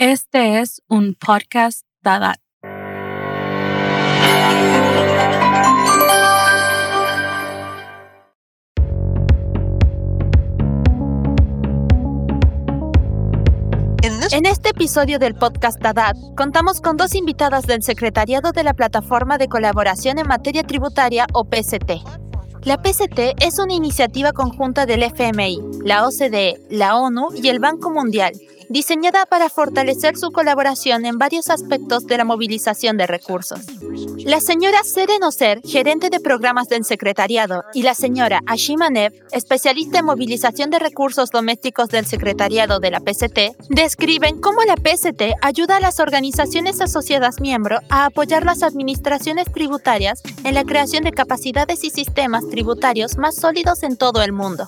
Este es un podcast Dada. En este episodio del podcast DADAT, contamos con dos invitadas del Secretariado de la Plataforma de Colaboración en Materia Tributaria o PCT. La PCT es una iniciativa conjunta del FMI, la OCDE, la ONU y el Banco Mundial, diseñada para fortalecer su colaboración en varios aspectos de la movilización de recursos. La señora Seren Oser, gerente de programas del secretariado, y la señora Ashima Nev, especialista en movilización de recursos domésticos del secretariado de la PCT, describen cómo la PCT ayuda a las organizaciones asociadas miembro a apoyar las administraciones tributarias en la creación de capacidades y sistemas tributarios más sólidos en todo el mundo.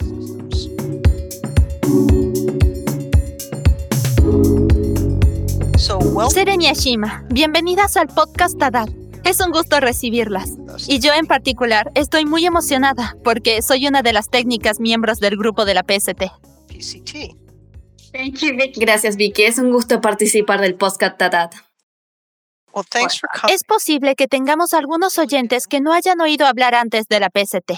Seren y Ashima, bienvenidas al podcast Tadat. Es un gusto recibirlas. Y yo en particular estoy muy emocionada porque soy una de las técnicas miembros del grupo de la PST. Gracias Vicky, es un gusto participar del podcast Tadat. Es posible que tengamos algunos oyentes que no hayan oído hablar antes de la PST.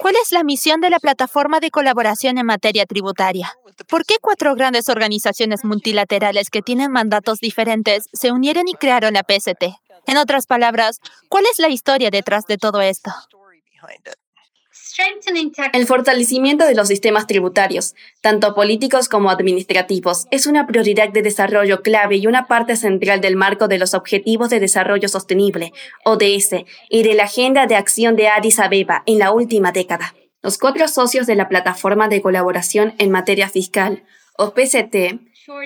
¿Cuál es la misión de la plataforma de colaboración en materia tributaria? ¿Por qué cuatro grandes organizaciones multilaterales que tienen mandatos diferentes se unieron y crearon la PST? En otras palabras, ¿cuál es la historia detrás de todo esto? El fortalecimiento de los sistemas tributarios, tanto políticos como administrativos, es una prioridad de desarrollo clave y una parte central del marco de los Objetivos de Desarrollo Sostenible, ODS, y de la Agenda de Acción de Addis Abeba en la última década. Los cuatro socios de la Plataforma de Colaboración en Materia Fiscal, o PCT,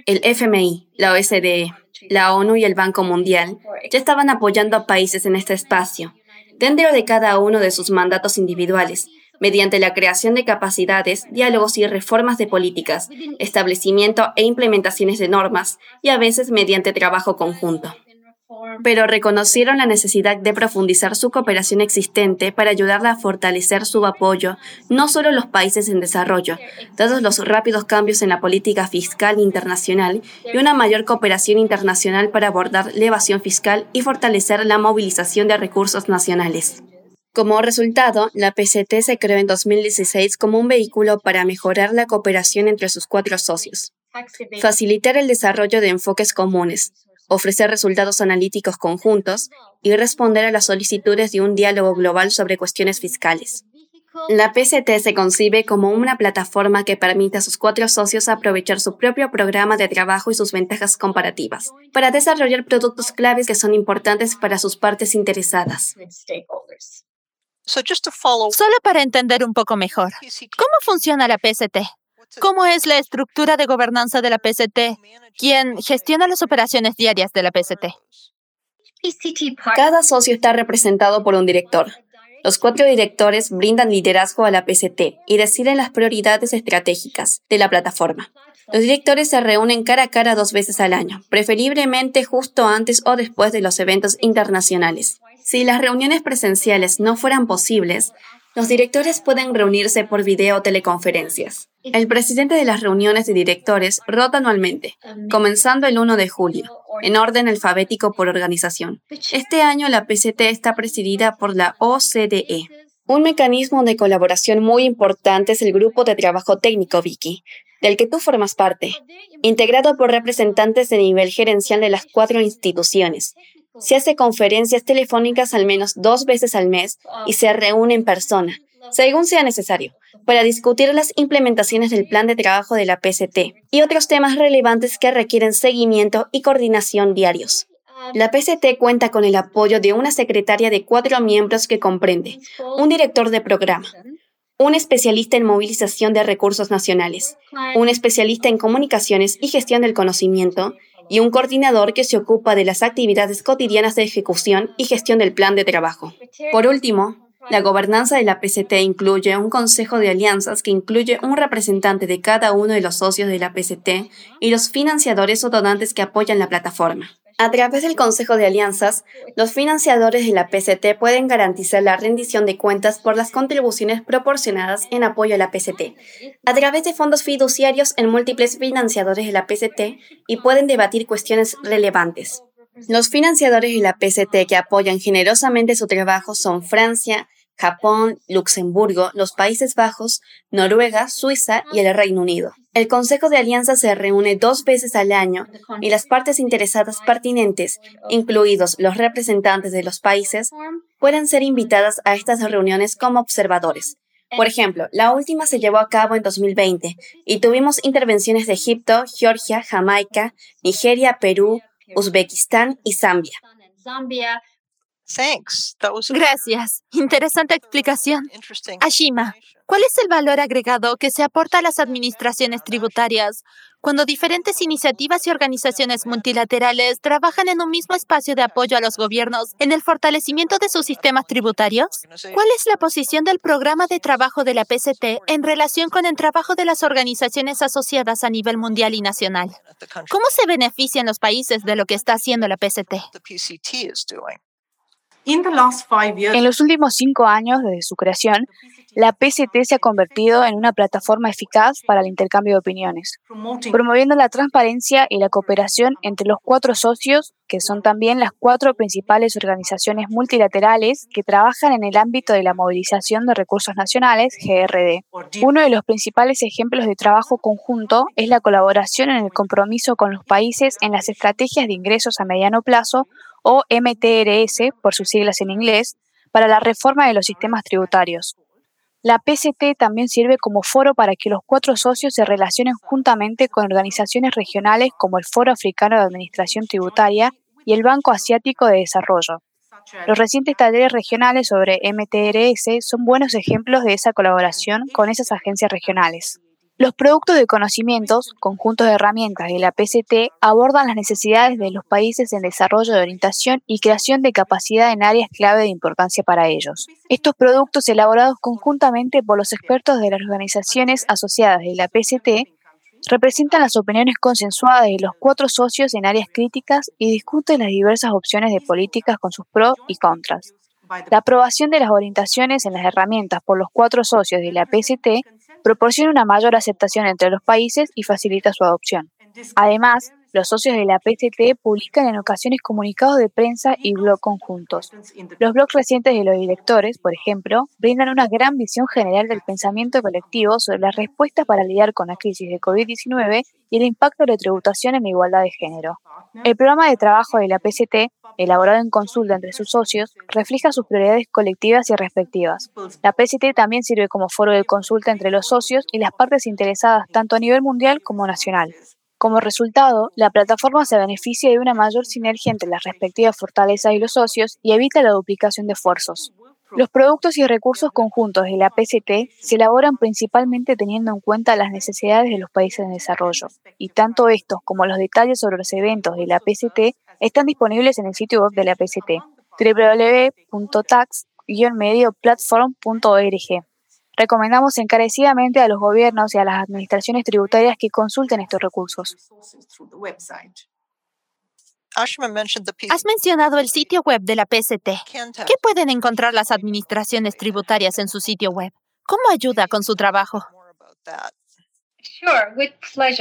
el FMI, la OSDE, la ONU y el Banco Mundial, ya estaban apoyando a países en este espacio, dentro de cada uno de sus mandatos individuales, mediante la creación de capacidades, diálogos y reformas de políticas, establecimiento e implementaciones de normas, y a veces mediante trabajo conjunto. Pero reconocieron la necesidad de profundizar su cooperación existente para ayudarla a fortalecer su apoyo, no solo en los países en desarrollo, dados los rápidos cambios en la política fiscal internacional y una mayor cooperación internacional para abordar la evasión fiscal y fortalecer la movilización de recursos nacionales. Como resultado, la PCT se creó en 2016 como un vehículo para mejorar la cooperación entre sus cuatro socios, facilitar el desarrollo de enfoques comunes, ofrecer resultados analíticos conjuntos y responder a las solicitudes de un diálogo global sobre cuestiones fiscales. La PCT se concibe como una plataforma que permite a sus cuatro socios aprovechar su propio programa de trabajo y sus ventajas comparativas para desarrollar productos claves que son importantes para sus partes interesadas. Solo para entender un poco mejor, ¿cómo funciona la PST? ¿Cómo es la estructura de gobernanza de la PST? ¿Quién gestiona las operaciones diarias de la PST? Cada socio está representado por un director. Los cuatro directores brindan liderazgo a la PST y deciden las prioridades estratégicas de la plataforma. Los directores se reúnen cara a cara dos veces al año, preferiblemente justo antes o después de los eventos internacionales. Si las reuniones presenciales no fueran posibles, los directores pueden reunirse por video o teleconferencias. El presidente de las reuniones de directores rota anualmente, comenzando el 1 de julio, en orden alfabético por organización. Este año la PCT está presidida por la OCDE. Un mecanismo de colaboración muy importante es el Grupo de Trabajo Técnico Vicky, del que tú formas parte, integrado por representantes de nivel gerencial de las cuatro instituciones, se hace conferencias telefónicas al menos dos veces al mes y se reúne en persona, según sea necesario, para discutir las implementaciones del plan de trabajo de la PCT y otros temas relevantes que requieren seguimiento y coordinación diarios. La PCT cuenta con el apoyo de una secretaria de cuatro miembros que comprende un director de programa, un especialista en movilización de recursos nacionales, un especialista en comunicaciones y gestión del conocimiento y un coordinador que se ocupa de las actividades cotidianas de ejecución y gestión del plan de trabajo. Por último, la gobernanza de la PCT incluye un consejo de alianzas que incluye un representante de cada uno de los socios de la PCT y los financiadores o donantes que apoyan la plataforma. A través del Consejo de Alianzas, los financiadores de la PCT pueden garantizar la rendición de cuentas por las contribuciones proporcionadas en apoyo a la PCT, a través de fondos fiduciarios en múltiples financiadores de la PCT y pueden debatir cuestiones relevantes. Los financiadores de la PCT que apoyan generosamente su trabajo son Francia, Japón, Luxemburgo, los Países Bajos, Noruega, Suiza y el Reino Unido. El Consejo de Alianza se reúne dos veces al año y las partes interesadas pertinentes, incluidos los representantes de los países, pueden ser invitadas a estas reuniones como observadores. Por ejemplo, la última se llevó a cabo en 2020 y tuvimos intervenciones de Egipto, Georgia, Jamaica, Nigeria, Perú, Uzbekistán y Zambia. Gracias. Interesante explicación. Ashima, ¿cuál es el valor agregado que se aporta a las administraciones tributarias cuando diferentes iniciativas y organizaciones multilaterales trabajan en un mismo espacio de apoyo a los gobiernos en el fortalecimiento de sus sistemas tributarios? ¿Cuál es la posición del programa de trabajo de la PCT en relación con el trabajo de las organizaciones asociadas a nivel mundial y nacional? ¿Cómo se benefician los países de lo que está haciendo la PCT? En los últimos cinco años desde su creación, la PCT se ha convertido en una plataforma eficaz para el intercambio de opiniones, promoviendo la transparencia y la cooperación entre los cuatro socios, que son también las cuatro principales organizaciones multilaterales que trabajan en el ámbito de la movilización de recursos nacionales, GRD. Uno de los principales ejemplos de trabajo conjunto es la colaboración en el compromiso con los países en las estrategias de ingresos a mediano plazo o MTRS, por sus siglas en inglés, para la reforma de los sistemas tributarios. La PCT también sirve como foro para que los cuatro socios se relacionen juntamente con organizaciones regionales como el Foro Africano de Administración Tributaria y el Banco Asiático de Desarrollo. Los recientes talleres regionales sobre MTRS son buenos ejemplos de esa colaboración con esas agencias regionales. Los productos de conocimientos, conjuntos de herramientas de la PCT, abordan las necesidades de los países en desarrollo de orientación y creación de capacidad en áreas clave de importancia para ellos. Estos productos elaborados conjuntamente por los expertos de las organizaciones asociadas de la PCT representan las opiniones consensuadas de los cuatro socios en áreas críticas y discuten las diversas opciones de políticas con sus pros y contras. La aprobación de las orientaciones en las herramientas por los cuatro socios de la PCT proporciona una mayor aceptación entre los países y facilita su adopción. Además, los socios de la PCT publican en ocasiones comunicados de prensa y blog conjuntos. Los blogs recientes de los directores, por ejemplo, brindan una gran visión general del pensamiento colectivo sobre las respuestas para lidiar con la crisis de COVID-19 y el impacto de la tributación en la igualdad de género. El programa de trabajo de la PCT, elaborado en consulta entre sus socios, refleja sus prioridades colectivas y respectivas. La PCT también sirve como foro de consulta entre los socios y las partes interesadas tanto a nivel mundial como nacional. Como resultado, la plataforma se beneficia de una mayor sinergia entre las respectivas fortalezas y los socios y evita la duplicación de esfuerzos. Los productos y recursos conjuntos de la PCT se elaboran principalmente teniendo en cuenta las necesidades de los países en desarrollo, y tanto estos como los detalles sobre los eventos de la PCT están disponibles en el sitio web de la PCT, www.tax-medioplatform.org. Recomendamos encarecidamente a los gobiernos y a las administraciones tributarias que consulten estos recursos. Has mencionado el sitio web de la PCT. ¿Qué pueden encontrar las administraciones tributarias en su sitio web? ¿Cómo ayuda con su trabajo?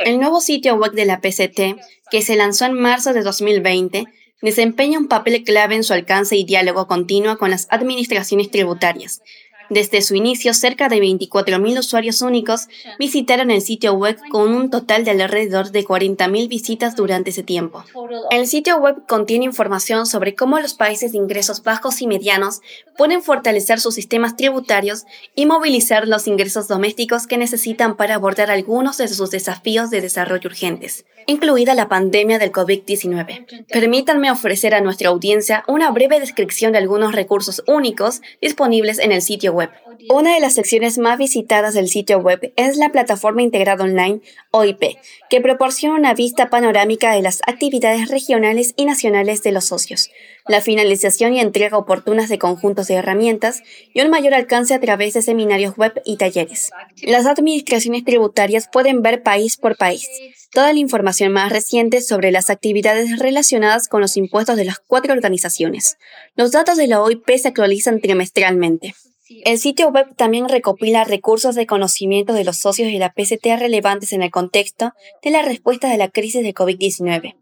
El nuevo sitio web de la PCT, que se lanzó en marzo de 2020, desempeña un papel clave en su alcance y diálogo continuo con las administraciones tributarias, desde su inicio, cerca de 24.000 usuarios únicos visitaron el sitio web con un total de alrededor de 40.000 visitas durante ese tiempo. El sitio web contiene información sobre cómo los países de ingresos bajos y medianos pueden fortalecer sus sistemas tributarios y movilizar los ingresos domésticos que necesitan para abordar algunos de sus desafíos de desarrollo urgentes, incluida la pandemia del COVID-19. Permítanme ofrecer a nuestra audiencia una breve descripción de algunos recursos únicos disponibles en el sitio Una de las secciones más visitadas del sitio web es la plataforma integrada online OIP, que proporciona una vista panorámica de las actividades regionales y nacionales de los socios, la finalización y entrega oportunas de conjuntos de herramientas y un mayor alcance a través de seminarios web y talleres. Las administraciones tributarias pueden ver país por país toda la información más reciente sobre las actividades relacionadas con los impuestos de las cuatro organizaciones. Los datos de la OIP se actualizan trimestralmente. El sitio web también recopila recursos de conocimiento de los socios de la PCT relevantes en el contexto de la respuesta de la crisis de COVID-19.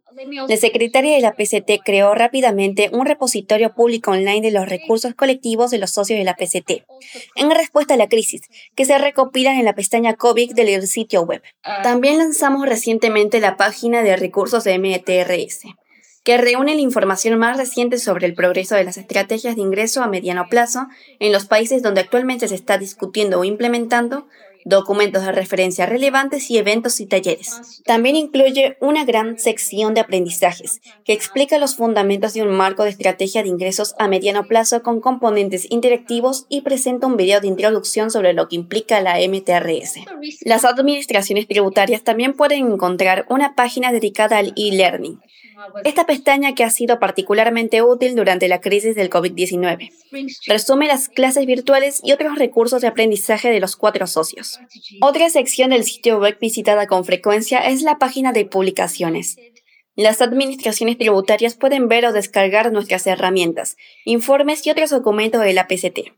La secretaria de la PCT creó rápidamente un repositorio público online de los recursos colectivos de los socios de la PCT, en respuesta a la crisis, que se recopilan en la pestaña COVID del sitio web. También lanzamos recientemente la página de recursos de MTRS que reúne la información más reciente sobre el progreso de las estrategias de ingreso a mediano plazo en los países donde actualmente se está discutiendo o implementando documentos de referencia relevantes y eventos y talleres. También incluye una gran sección de aprendizajes que explica los fundamentos de un marco de estrategia de ingresos a mediano plazo con componentes interactivos y presenta un video de introducción sobre lo que implica la MTRS. Las administraciones tributarias también pueden encontrar una página dedicada al e-learning esta pestaña que ha sido particularmente útil durante la crisis del COVID-19 resume las clases virtuales y otros recursos de aprendizaje de los cuatro socios. Otra sección del sitio web visitada con frecuencia es la página de publicaciones. Las administraciones tributarias pueden ver o descargar nuestras herramientas, informes y otros documentos de la PCT.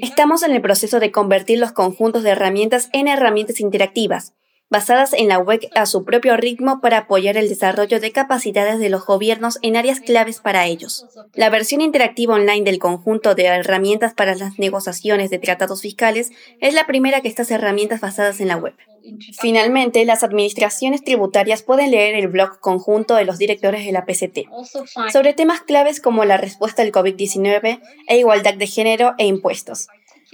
Estamos en el proceso de convertir los conjuntos de herramientas en herramientas interactivas, basadas en la web a su propio ritmo para apoyar el desarrollo de capacidades de los gobiernos en áreas claves para ellos. La versión interactiva online del conjunto de herramientas para las negociaciones de tratados fiscales es la primera que estas herramientas basadas en la web. Finalmente, las administraciones tributarias pueden leer el blog conjunto de los directores de la PCT sobre temas claves como la respuesta al COVID-19 e igualdad de género e impuestos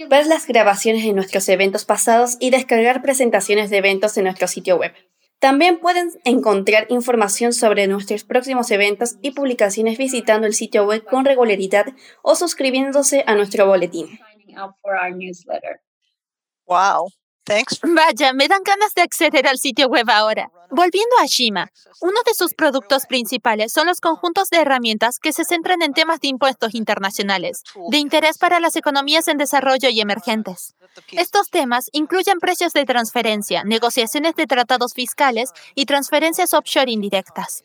ver las grabaciones de nuestros eventos pasados y descargar presentaciones de eventos en nuestro sitio web. También pueden encontrar información sobre nuestros próximos eventos y publicaciones visitando el sitio web con regularidad o suscribiéndose a nuestro boletín. Wow. Vaya, me dan ganas de acceder al sitio web ahora. Volviendo a Shima, uno de sus productos principales son los conjuntos de herramientas que se centran en temas de impuestos internacionales, de interés para las economías en desarrollo y emergentes. Estos temas incluyen precios de transferencia, negociaciones de tratados fiscales y transferencias offshore indirectas.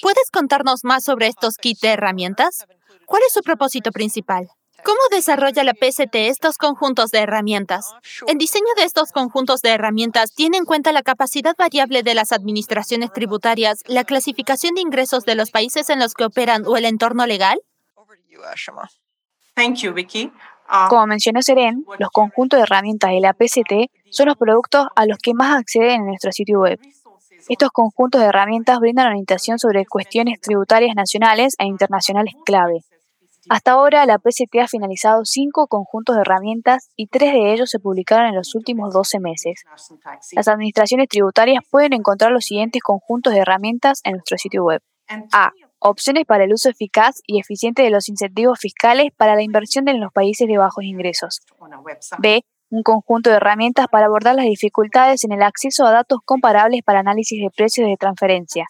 ¿Puedes contarnos más sobre estos kits de herramientas? ¿Cuál es su propósito principal? ¿Cómo desarrolla la PCT estos conjuntos de herramientas? El diseño de estos conjuntos de herramientas tiene en cuenta la capacidad variable de las administraciones tributarias, la clasificación de ingresos de los países en los que operan o el entorno legal. Uh, Como mencionó Seren, los conjuntos de herramientas de la PCT son los productos a los que más acceden en nuestro sitio web. Estos conjuntos de herramientas brindan orientación sobre cuestiones tributarias nacionales e internacionales clave, hasta ahora, la PCT ha finalizado cinco conjuntos de herramientas y tres de ellos se publicaron en los últimos 12 meses. Las administraciones tributarias pueden encontrar los siguientes conjuntos de herramientas en nuestro sitio web. A. Opciones para el uso eficaz y eficiente de los incentivos fiscales para la inversión en los países de bajos ingresos. B. Un conjunto de herramientas para abordar las dificultades en el acceso a datos comparables para análisis de precios de transferencia.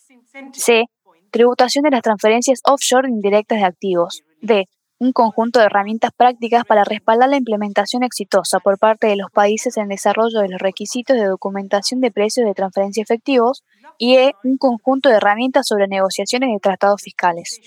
C. Tributación de las transferencias offshore indirectas de activos. D. Un conjunto de herramientas prácticas para respaldar la implementación exitosa por parte de los países en desarrollo de los requisitos de documentación de precios de transferencia efectivos y E. Un conjunto de herramientas sobre negociaciones de tratados fiscales.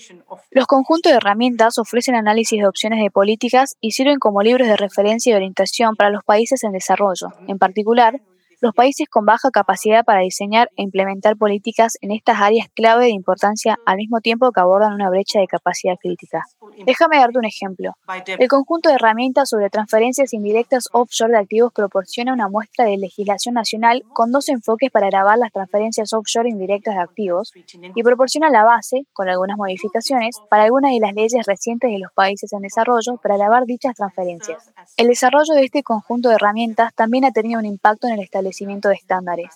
Los conjuntos de herramientas ofrecen análisis de opciones de políticas y sirven como libros de referencia y orientación para los países en desarrollo, en particular, los países con baja capacidad para diseñar e implementar políticas en estas áreas clave de importancia al mismo tiempo que abordan una brecha de capacidad crítica. Déjame darte un ejemplo. El conjunto de herramientas sobre transferencias indirectas offshore de activos proporciona una muestra de legislación nacional con dos enfoques para grabar las transferencias offshore indirectas de activos y proporciona la base, con algunas modificaciones, para algunas de las leyes recientes de los países en desarrollo para grabar dichas transferencias. El desarrollo de este conjunto de herramientas también ha tenido un impacto en el establecimiento de estándares.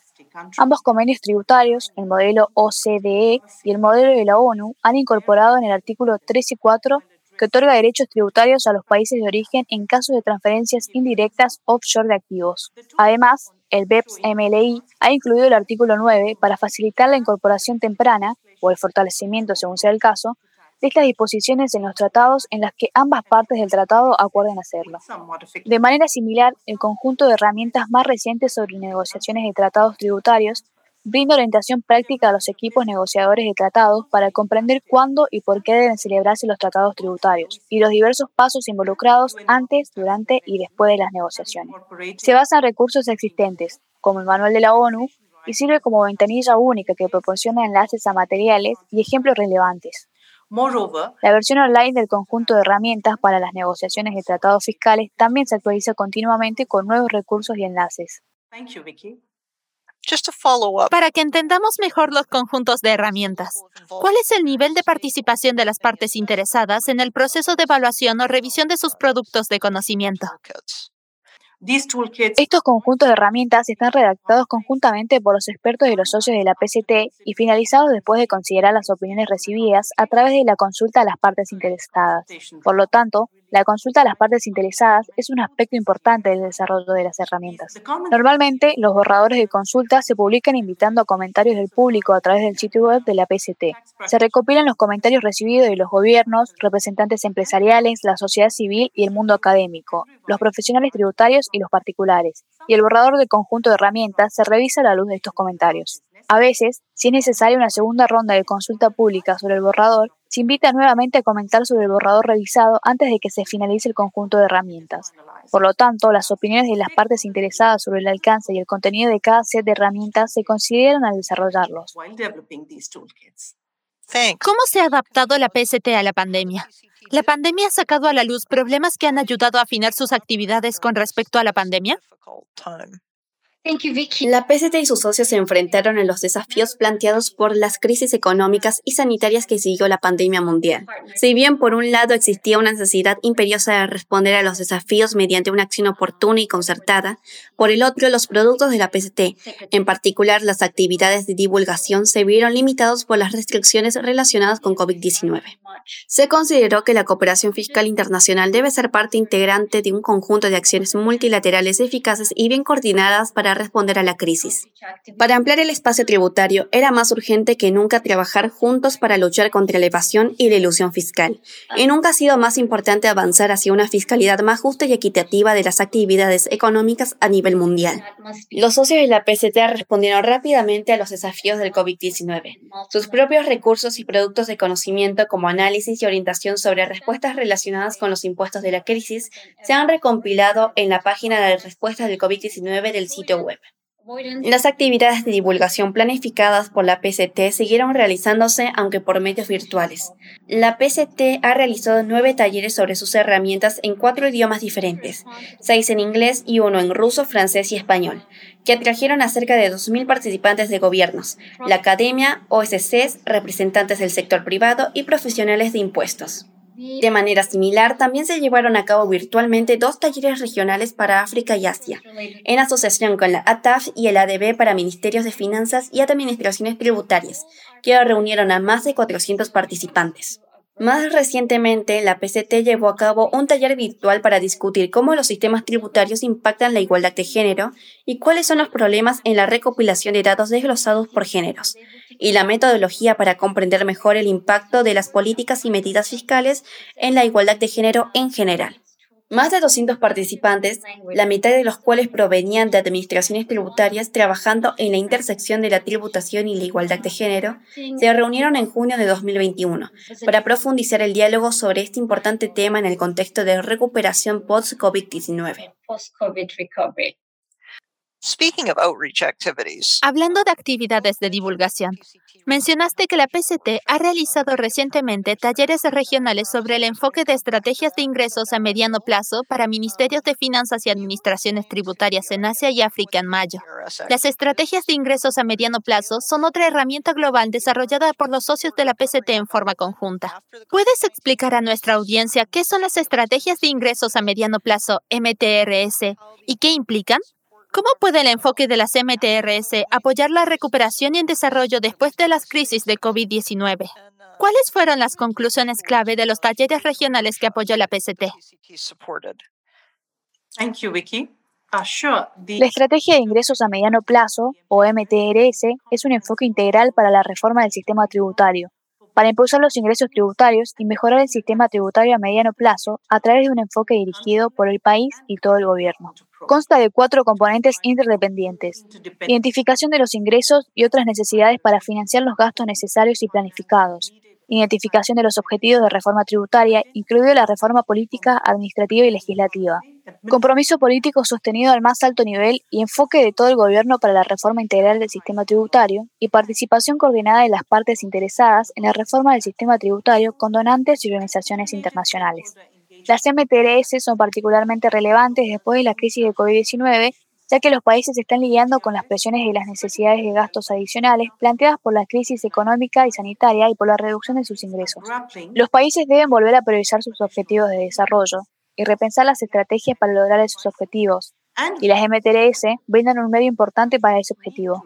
Ambos convenios tributarios, el modelo OCDE y el modelo de la ONU, han incorporado en el artículo 3 y 4 que otorga derechos tributarios a los países de origen en caso de transferencias indirectas offshore de activos. Además, el BEPS MLI ha incluido el artículo 9 para facilitar la incorporación temprana, o el fortalecimiento según sea el caso, de estas disposiciones en los tratados en las que ambas partes del tratado acuerden hacerlo. De manera similar, el conjunto de herramientas más recientes sobre negociaciones de tratados tributarios brinda orientación práctica a los equipos negociadores de tratados para comprender cuándo y por qué deben celebrarse los tratados tributarios y los diversos pasos involucrados antes, durante y después de las negociaciones. Se basa en recursos existentes, como el manual de la ONU, y sirve como ventanilla única que proporciona enlaces a materiales y ejemplos relevantes. La versión online del conjunto de herramientas para las negociaciones de tratados fiscales también se actualiza continuamente con nuevos recursos y enlaces. Para que entendamos mejor los conjuntos de herramientas, ¿cuál es el nivel de participación de las partes interesadas en el proceso de evaluación o revisión de sus productos de conocimiento? Estos conjuntos de herramientas están redactados conjuntamente por los expertos y los socios de la PCT y finalizados después de considerar las opiniones recibidas a través de la consulta a las partes interesadas. Por lo tanto, la consulta a las partes interesadas es un aspecto importante del desarrollo de las herramientas. Normalmente, los borradores de consulta se publican invitando a comentarios del público a través del sitio web de la PCT. Se recopilan los comentarios recibidos de los gobiernos, representantes empresariales, la sociedad civil y el mundo académico, los profesionales tributarios y los particulares, y el borrador de conjunto de herramientas se revisa a la luz de estos comentarios. A veces, si es necesaria una segunda ronda de consulta pública sobre el borrador, se invita nuevamente a comentar sobre el borrador revisado antes de que se finalice el conjunto de herramientas. Por lo tanto, las opiniones de las partes interesadas sobre el alcance y el contenido de cada set de herramientas se consideran al desarrollarlos. ¿Cómo se ha adaptado la PST a la pandemia? ¿La pandemia ha sacado a la luz problemas que han ayudado a afinar sus actividades con respecto a la pandemia? La PCT y sus socios se enfrentaron a los desafíos planteados por las crisis económicas y sanitarias que siguió la pandemia mundial. Si bien por un lado existía una necesidad imperiosa de responder a los desafíos mediante una acción oportuna y concertada, por el otro los productos de la PCT, en particular las actividades de divulgación, se vieron limitados por las restricciones relacionadas con COVID-19. Se consideró que la cooperación fiscal internacional debe ser parte integrante de un conjunto de acciones multilaterales eficaces y bien coordinadas para responder a la crisis. Para ampliar el espacio tributario, era más urgente que nunca trabajar juntos para luchar contra la evasión y la ilusión fiscal. Y nunca ha sido más importante avanzar hacia una fiscalidad más justa y equitativa de las actividades económicas a nivel mundial. Los socios de la PCT respondieron rápidamente a los desafíos del COVID-19. Sus propios recursos y productos de conocimiento como análisis y orientación sobre respuestas relacionadas con los impuestos de la crisis se han recompilado en la página de respuestas del COVID-19 del sitio web. Las actividades de divulgación planificadas por la PCT siguieron realizándose aunque por medios virtuales. La PCT ha realizado nueve talleres sobre sus herramientas en cuatro idiomas diferentes, seis en inglés y uno en ruso, francés y español, que atrajeron a cerca de 2.000 participantes de gobiernos, la academia, OSCs, representantes del sector privado y profesionales de impuestos. De manera similar, también se llevaron a cabo virtualmente dos talleres regionales para África y Asia, en asociación con la ATAF y el ADB para Ministerios de Finanzas y Administraciones Tributarias, que reunieron a más de 400 participantes. Más recientemente, la PCT llevó a cabo un taller virtual para discutir cómo los sistemas tributarios impactan la igualdad de género y cuáles son los problemas en la recopilación de datos desglosados por géneros, y la metodología para comprender mejor el impacto de las políticas y medidas fiscales en la igualdad de género en general. Más de 200 participantes, la mitad de los cuales provenían de administraciones tributarias trabajando en la intersección de la tributación y la igualdad de género, se reunieron en junio de 2021 para profundizar el diálogo sobre este importante tema en el contexto de recuperación post-COVID-19. Hablando de actividades de divulgación, mencionaste que la PCT ha realizado recientemente talleres regionales sobre el enfoque de estrategias de ingresos a mediano plazo para ministerios de finanzas y administraciones tributarias en Asia y África en mayo. Las estrategias de ingresos a mediano plazo son otra herramienta global desarrollada por los socios de la PCT en forma conjunta. ¿Puedes explicar a nuestra audiencia qué son las estrategias de ingresos a mediano plazo MTRS y qué implican? ¿Cómo puede el enfoque de las MTRS apoyar la recuperación y el desarrollo después de las crisis de COVID-19? ¿Cuáles fueron las conclusiones clave de los talleres regionales que apoyó la PCT? La estrategia de ingresos a mediano plazo, o MTRS, es un enfoque integral para la reforma del sistema tributario, para impulsar los ingresos tributarios y mejorar el sistema tributario a mediano plazo a través de un enfoque dirigido por el país y todo el gobierno. Consta de cuatro componentes interdependientes. Identificación de los ingresos y otras necesidades para financiar los gastos necesarios y planificados. Identificación de los objetivos de reforma tributaria, incluido la reforma política, administrativa y legislativa. Compromiso político sostenido al más alto nivel y enfoque de todo el gobierno para la reforma integral del sistema tributario y participación coordinada de las partes interesadas en la reforma del sistema tributario con donantes y organizaciones internacionales. Las MTRS son particularmente relevantes después de la crisis de COVID-19, ya que los países están lidiando con las presiones y las necesidades de gastos adicionales planteadas por la crisis económica y sanitaria y por la reducción de sus ingresos. Los países deben volver a priorizar sus objetivos de desarrollo y repensar las estrategias para lograr esos objetivos, y las MTRS brindan un medio importante para ese objetivo.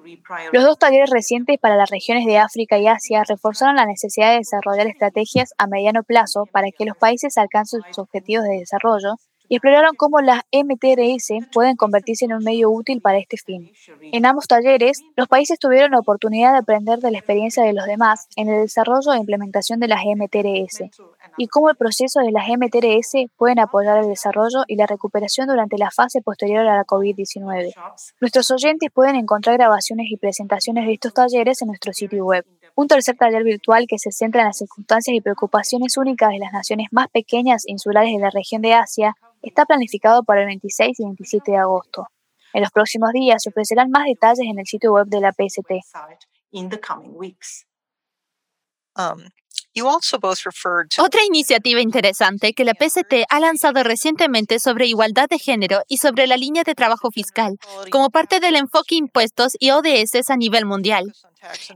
Los dos talleres recientes para las regiones de África y Asia reforzaron la necesidad de desarrollar estrategias a mediano plazo para que los países alcancen sus objetivos de desarrollo y exploraron cómo las MTRS pueden convertirse en un medio útil para este fin. En ambos talleres, los países tuvieron la oportunidad de aprender de la experiencia de los demás en el desarrollo e implementación de las MTRS y cómo el proceso de las MTRS pueden apoyar el desarrollo y la recuperación durante la fase posterior a la COVID-19. Nuestros oyentes pueden encontrar grabaciones y presentaciones de estos talleres en nuestro sitio web. Un tercer taller virtual que se centra en las circunstancias y preocupaciones únicas de las naciones más pequeñas e insulares de la región de Asia está planificado para el 26 y 27 de agosto. En los próximos días se ofrecerán más detalles en el sitio web de la PST. Otra iniciativa interesante que la PCT ha lanzado recientemente sobre igualdad de género y sobre la línea de trabajo fiscal, como parte del enfoque impuestos y ODS a nivel mundial.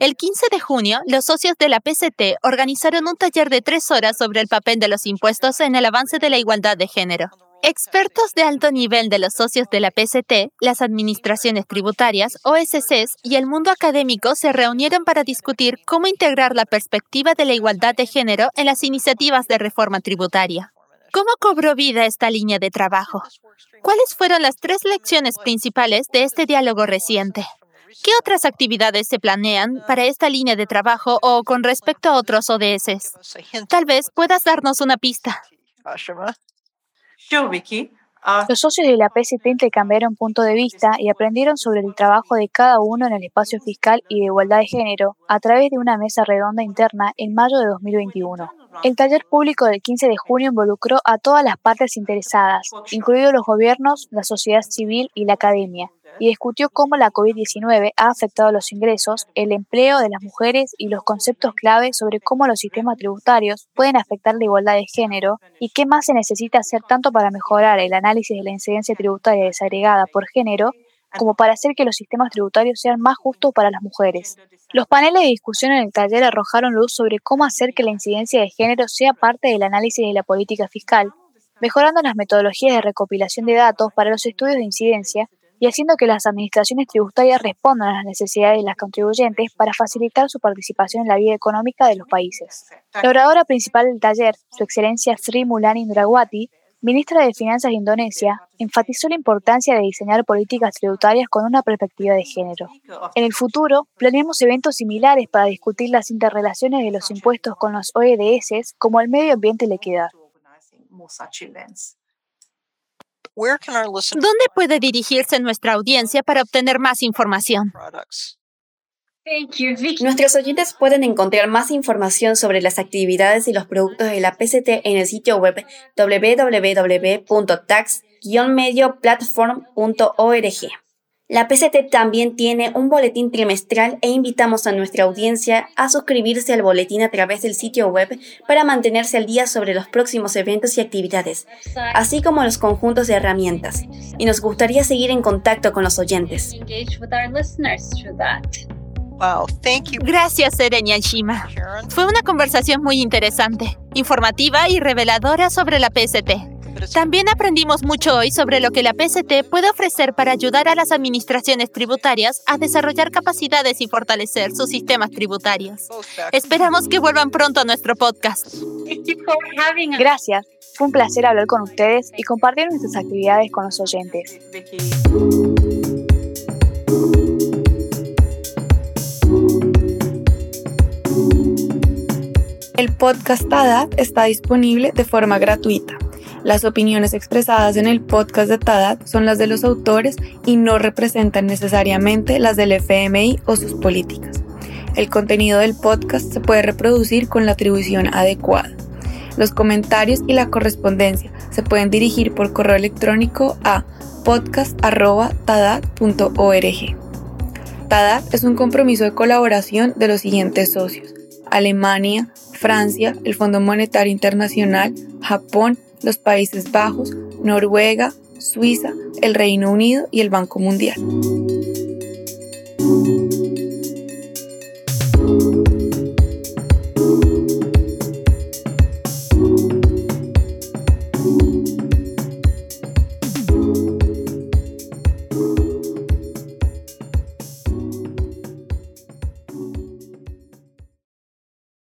El 15 de junio, los socios de la PCT organizaron un taller de tres horas sobre el papel de los impuestos en el avance de la igualdad de género. Expertos de alto nivel de los socios de la PCT, las administraciones tributarias, OSCs y el mundo académico se reunieron para discutir cómo integrar la perspectiva de la igualdad de género en las iniciativas de reforma tributaria. ¿Cómo cobró vida esta línea de trabajo? ¿Cuáles fueron las tres lecciones principales de este diálogo reciente? ¿Qué otras actividades se planean para esta línea de trabajo o con respecto a otros ODS? Tal vez puedas darnos una pista. Ah. Los socios de la PCT intercambiaron punto de vista y aprendieron sobre el trabajo de cada uno en el espacio fiscal y de igualdad de género a través de una mesa redonda interna en mayo de 2021. El taller público del 15 de junio involucró a todas las partes interesadas, incluidos los gobiernos, la sociedad civil y la academia, y discutió cómo la COVID-19 ha afectado los ingresos, el empleo de las mujeres y los conceptos clave sobre cómo los sistemas tributarios pueden afectar la igualdad de género y qué más se necesita hacer tanto para mejorar el análisis de la incidencia tributaria desagregada por género como para hacer que los sistemas tributarios sean más justos para las mujeres. Los paneles de discusión en el taller arrojaron luz sobre cómo hacer que la incidencia de género sea parte del análisis de la política fiscal, mejorando las metodologías de recopilación de datos para los estudios de incidencia y haciendo que las administraciones tributarias respondan a las necesidades de las contribuyentes para facilitar su participación en la vida económica de los países. La oradora principal del taller, Su Excelencia Sri Mulani Indrawati, ministra de Finanzas de Indonesia, enfatizó la importancia de diseñar políticas tributarias con una perspectiva de género. En el futuro, planeamos eventos similares para discutir las interrelaciones de los impuestos con los ODS, como el medio ambiente y la equidad. ¿Dónde puede dirigirse nuestra audiencia para obtener más información? Nuestros oyentes pueden encontrar más información sobre las actividades y los productos de la PCT en el sitio web www.tax-medioplatform.org. La PCT también tiene un boletín trimestral e invitamos a nuestra audiencia a suscribirse al boletín a través del sitio web para mantenerse al día sobre los próximos eventos y actividades, así como los conjuntos de herramientas. Y nos gustaría seguir en contacto con los oyentes. Gracias, Serenia Shima. Fue una conversación muy interesante, informativa y reveladora sobre la PST. También aprendimos mucho hoy sobre lo que la PCT puede ofrecer para ayudar a las administraciones tributarias a desarrollar capacidades y fortalecer sus sistemas tributarios. Esperamos que vuelvan pronto a nuestro podcast. Gracias. Fue un placer hablar con ustedes y compartir nuestras actividades con los oyentes. El podcast TADAT está disponible de forma gratuita. Las opiniones expresadas en el podcast de TADAT son las de los autores y no representan necesariamente las del FMI o sus políticas. El contenido del podcast se puede reproducir con la atribución adecuada. Los comentarios y la correspondencia se pueden dirigir por correo electrónico a podcast.tadat.org. TADAT es un compromiso de colaboración de los siguientes socios. Alemania, Francia, el Fondo Monetario Internacional, Japón, los Países Bajos, Noruega, Suiza, el Reino Unido y el Banco Mundial.